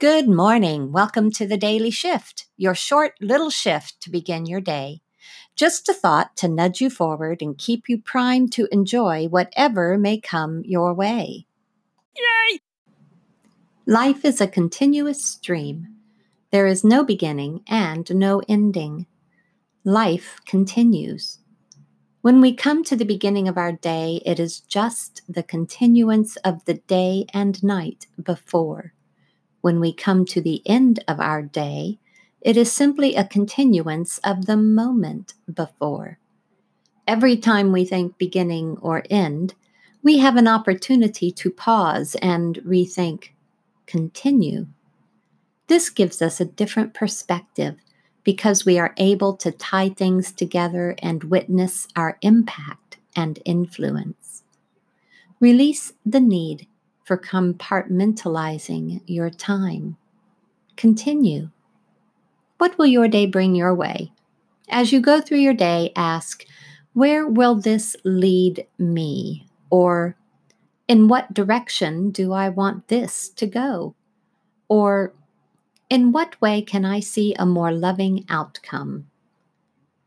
Good morning. Welcome to the Daily Shift, your short little shift to begin your day. Just a thought to nudge you forward and keep you primed to enjoy whatever may come your way. Yay! Life is a continuous stream. There is no beginning and no ending. Life continues. When we come to the beginning of our day, it is just the continuance of the day and night before. When we come to the end of our day, it is simply a continuance of the moment before. Every time we think beginning or end, we have an opportunity to pause and rethink, continue. This gives us a different perspective because we are able to tie things together and witness our impact and influence. Release the need for compartmentalizing your time. Continue. What will your day bring your way? As you go through your day, ask, Where will this lead me? Or, In what direction do I want this to go? Or, In what way can I see a more loving outcome?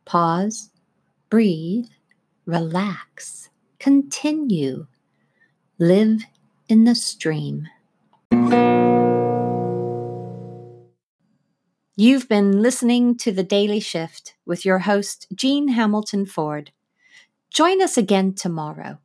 Pause, breathe, relax, continue. Live in the stream. You've been listening to The Daily Shift with your host, Jean Hamilton Ford. Join us again tomorrow